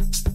you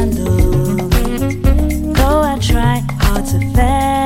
handle. Though I try hard to fail.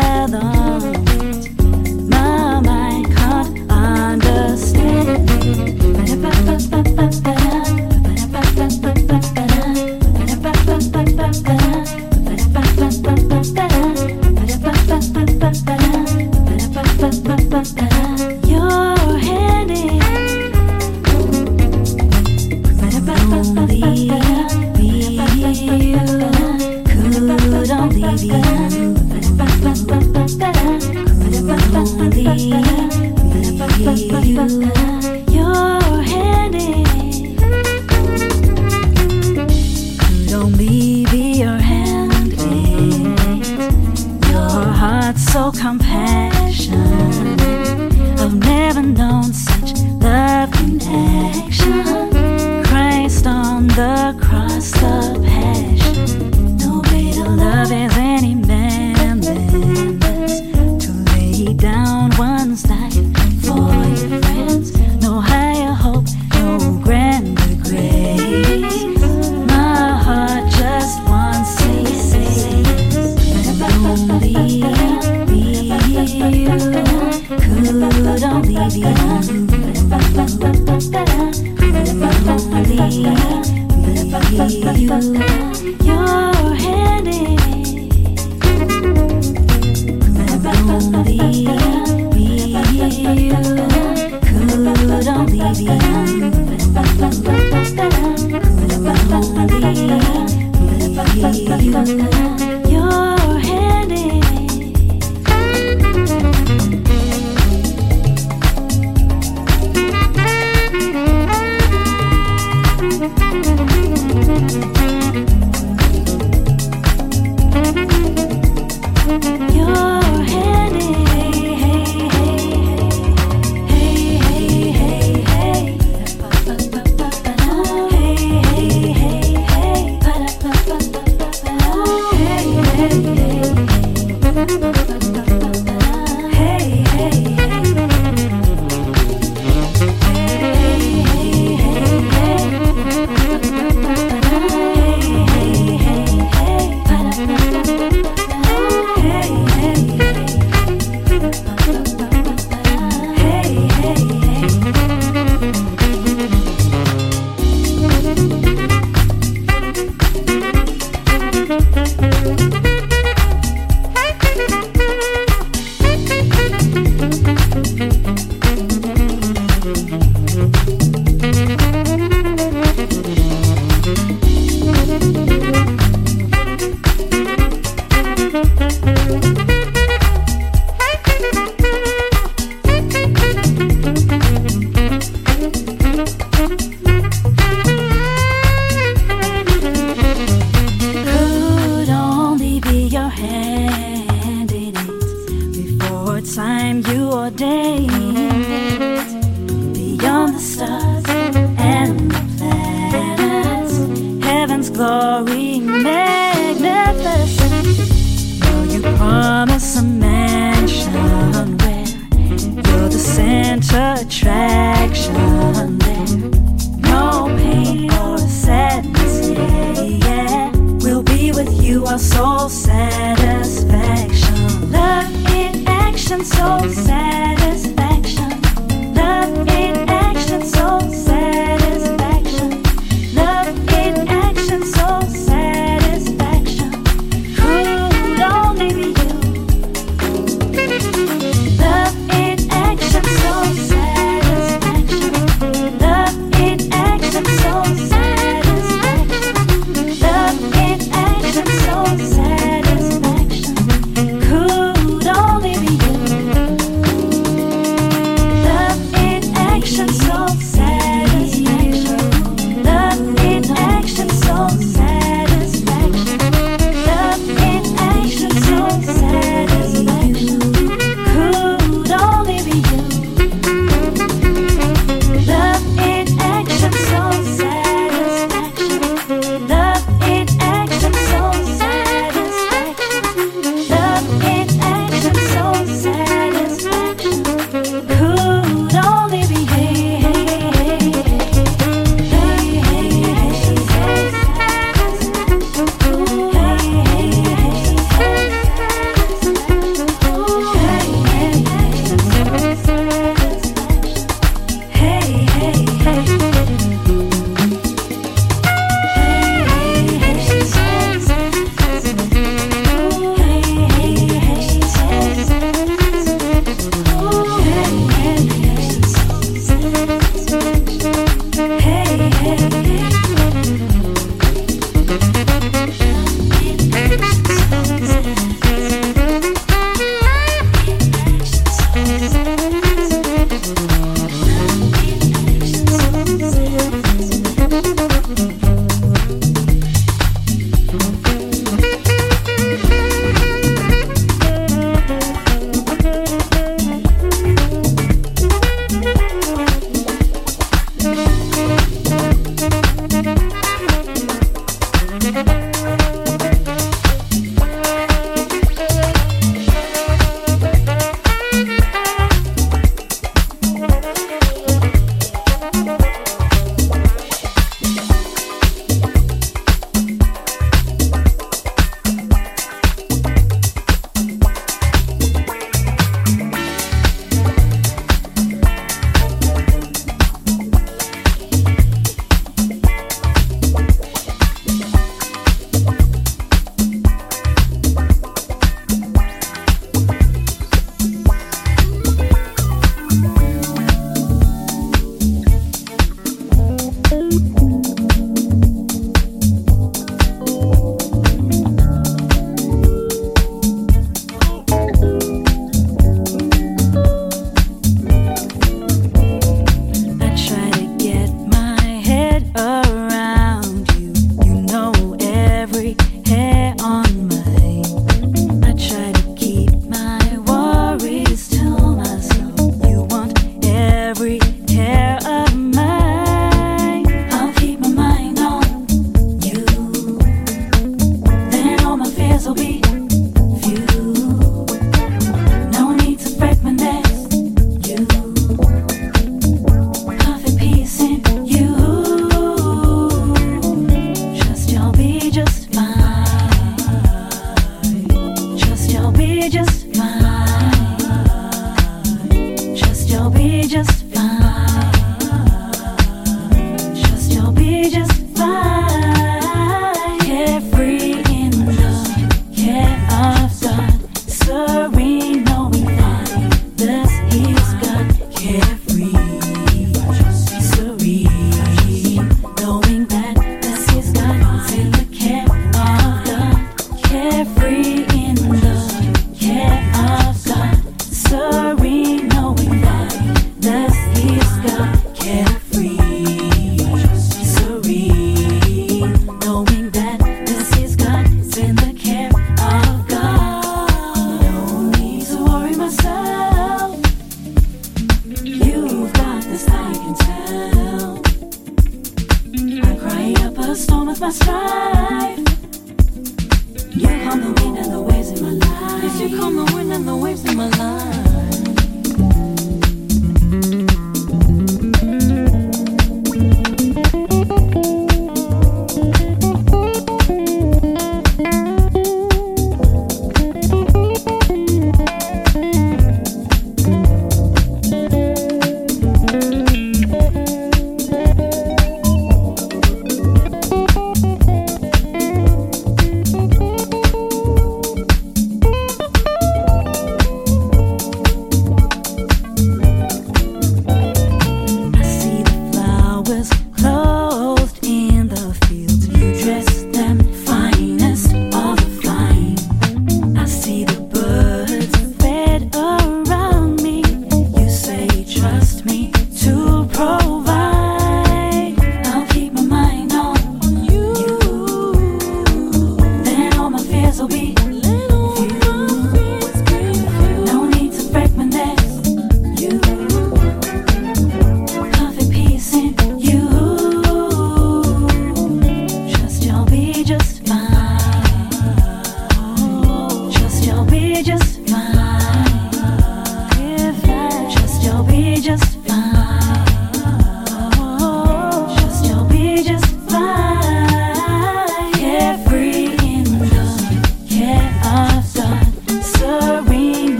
You've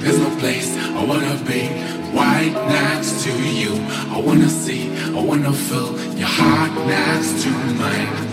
There's no place I wanna be right next to you. I wanna see, I wanna feel your heart next to mine.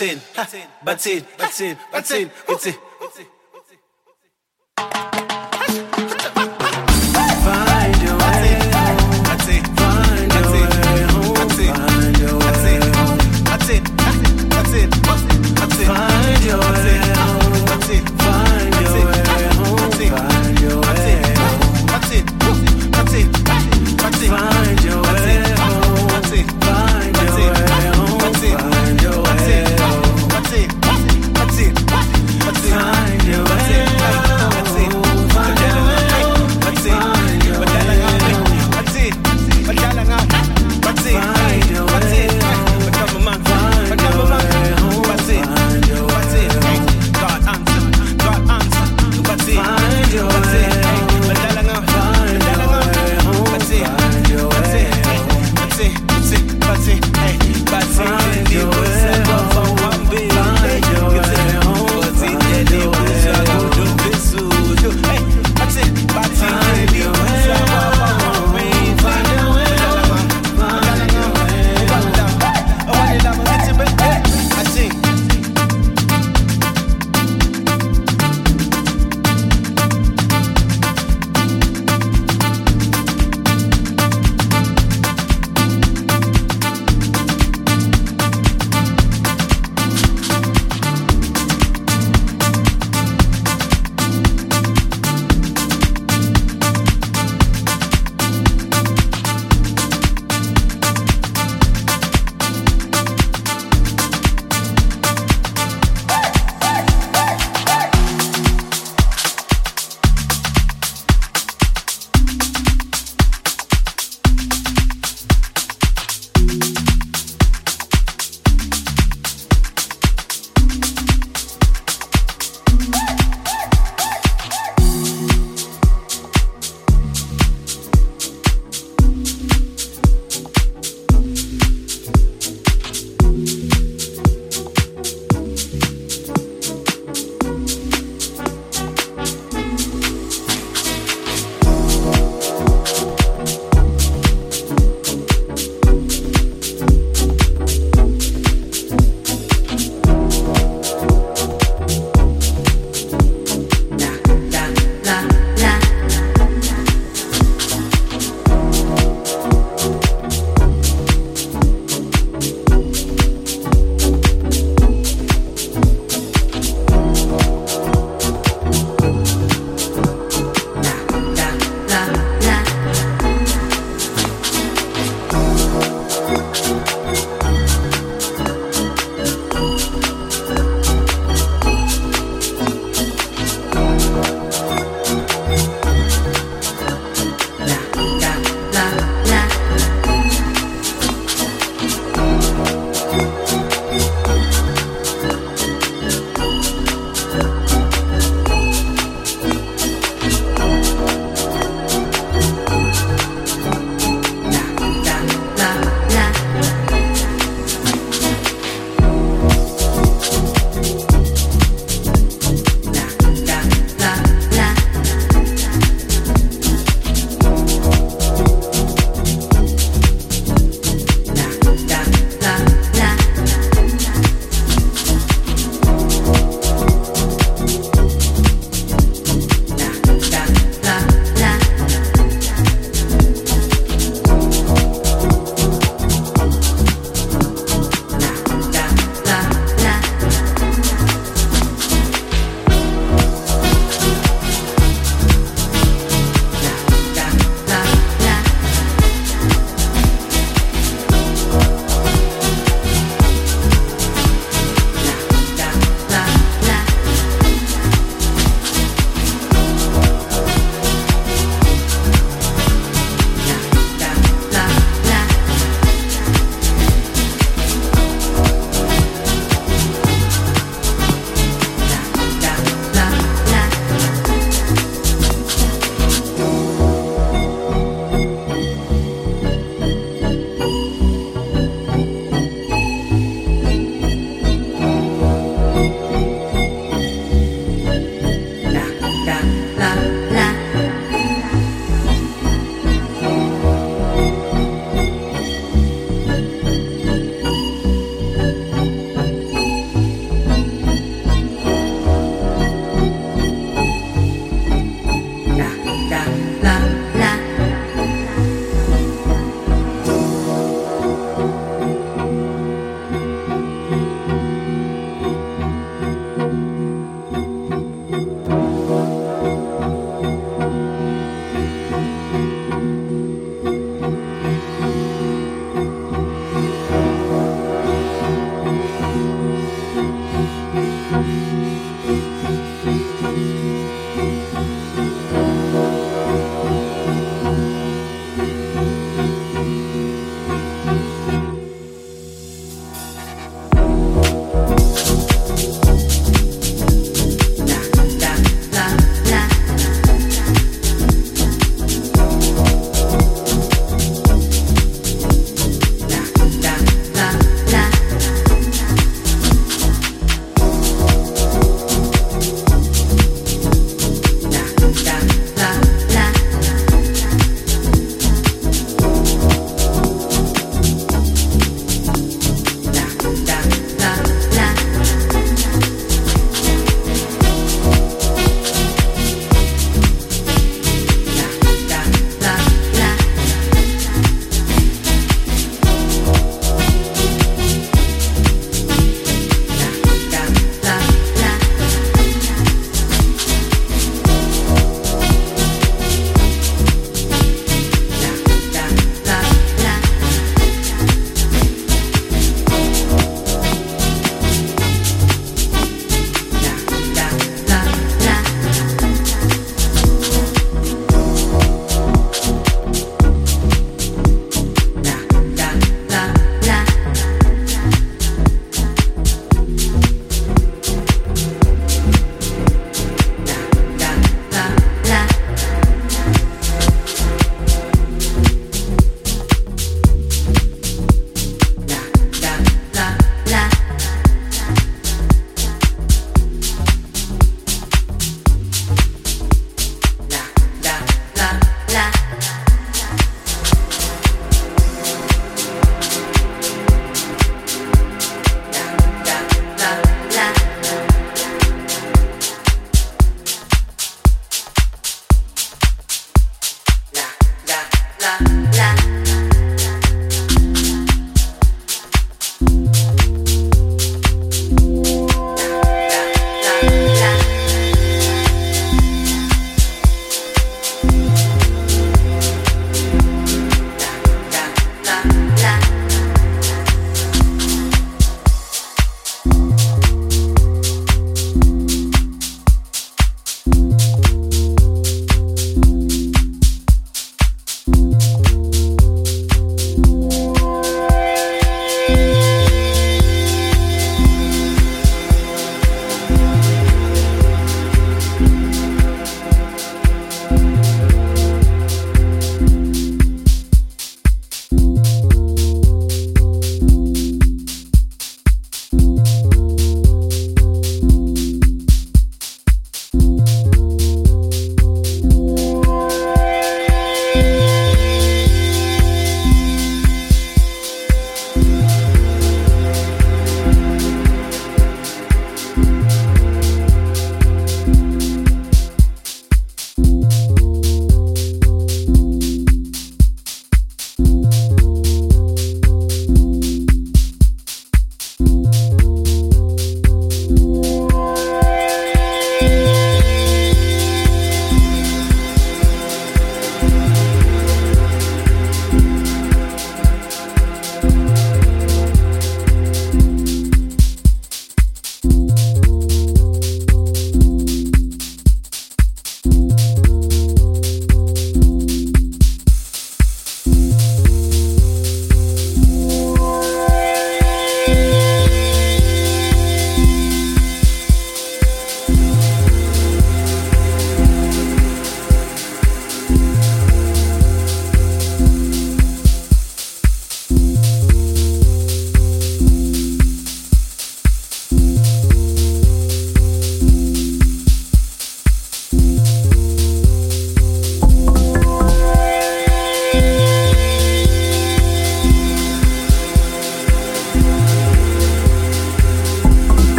Batin, batin, batin, batin, batin, batin,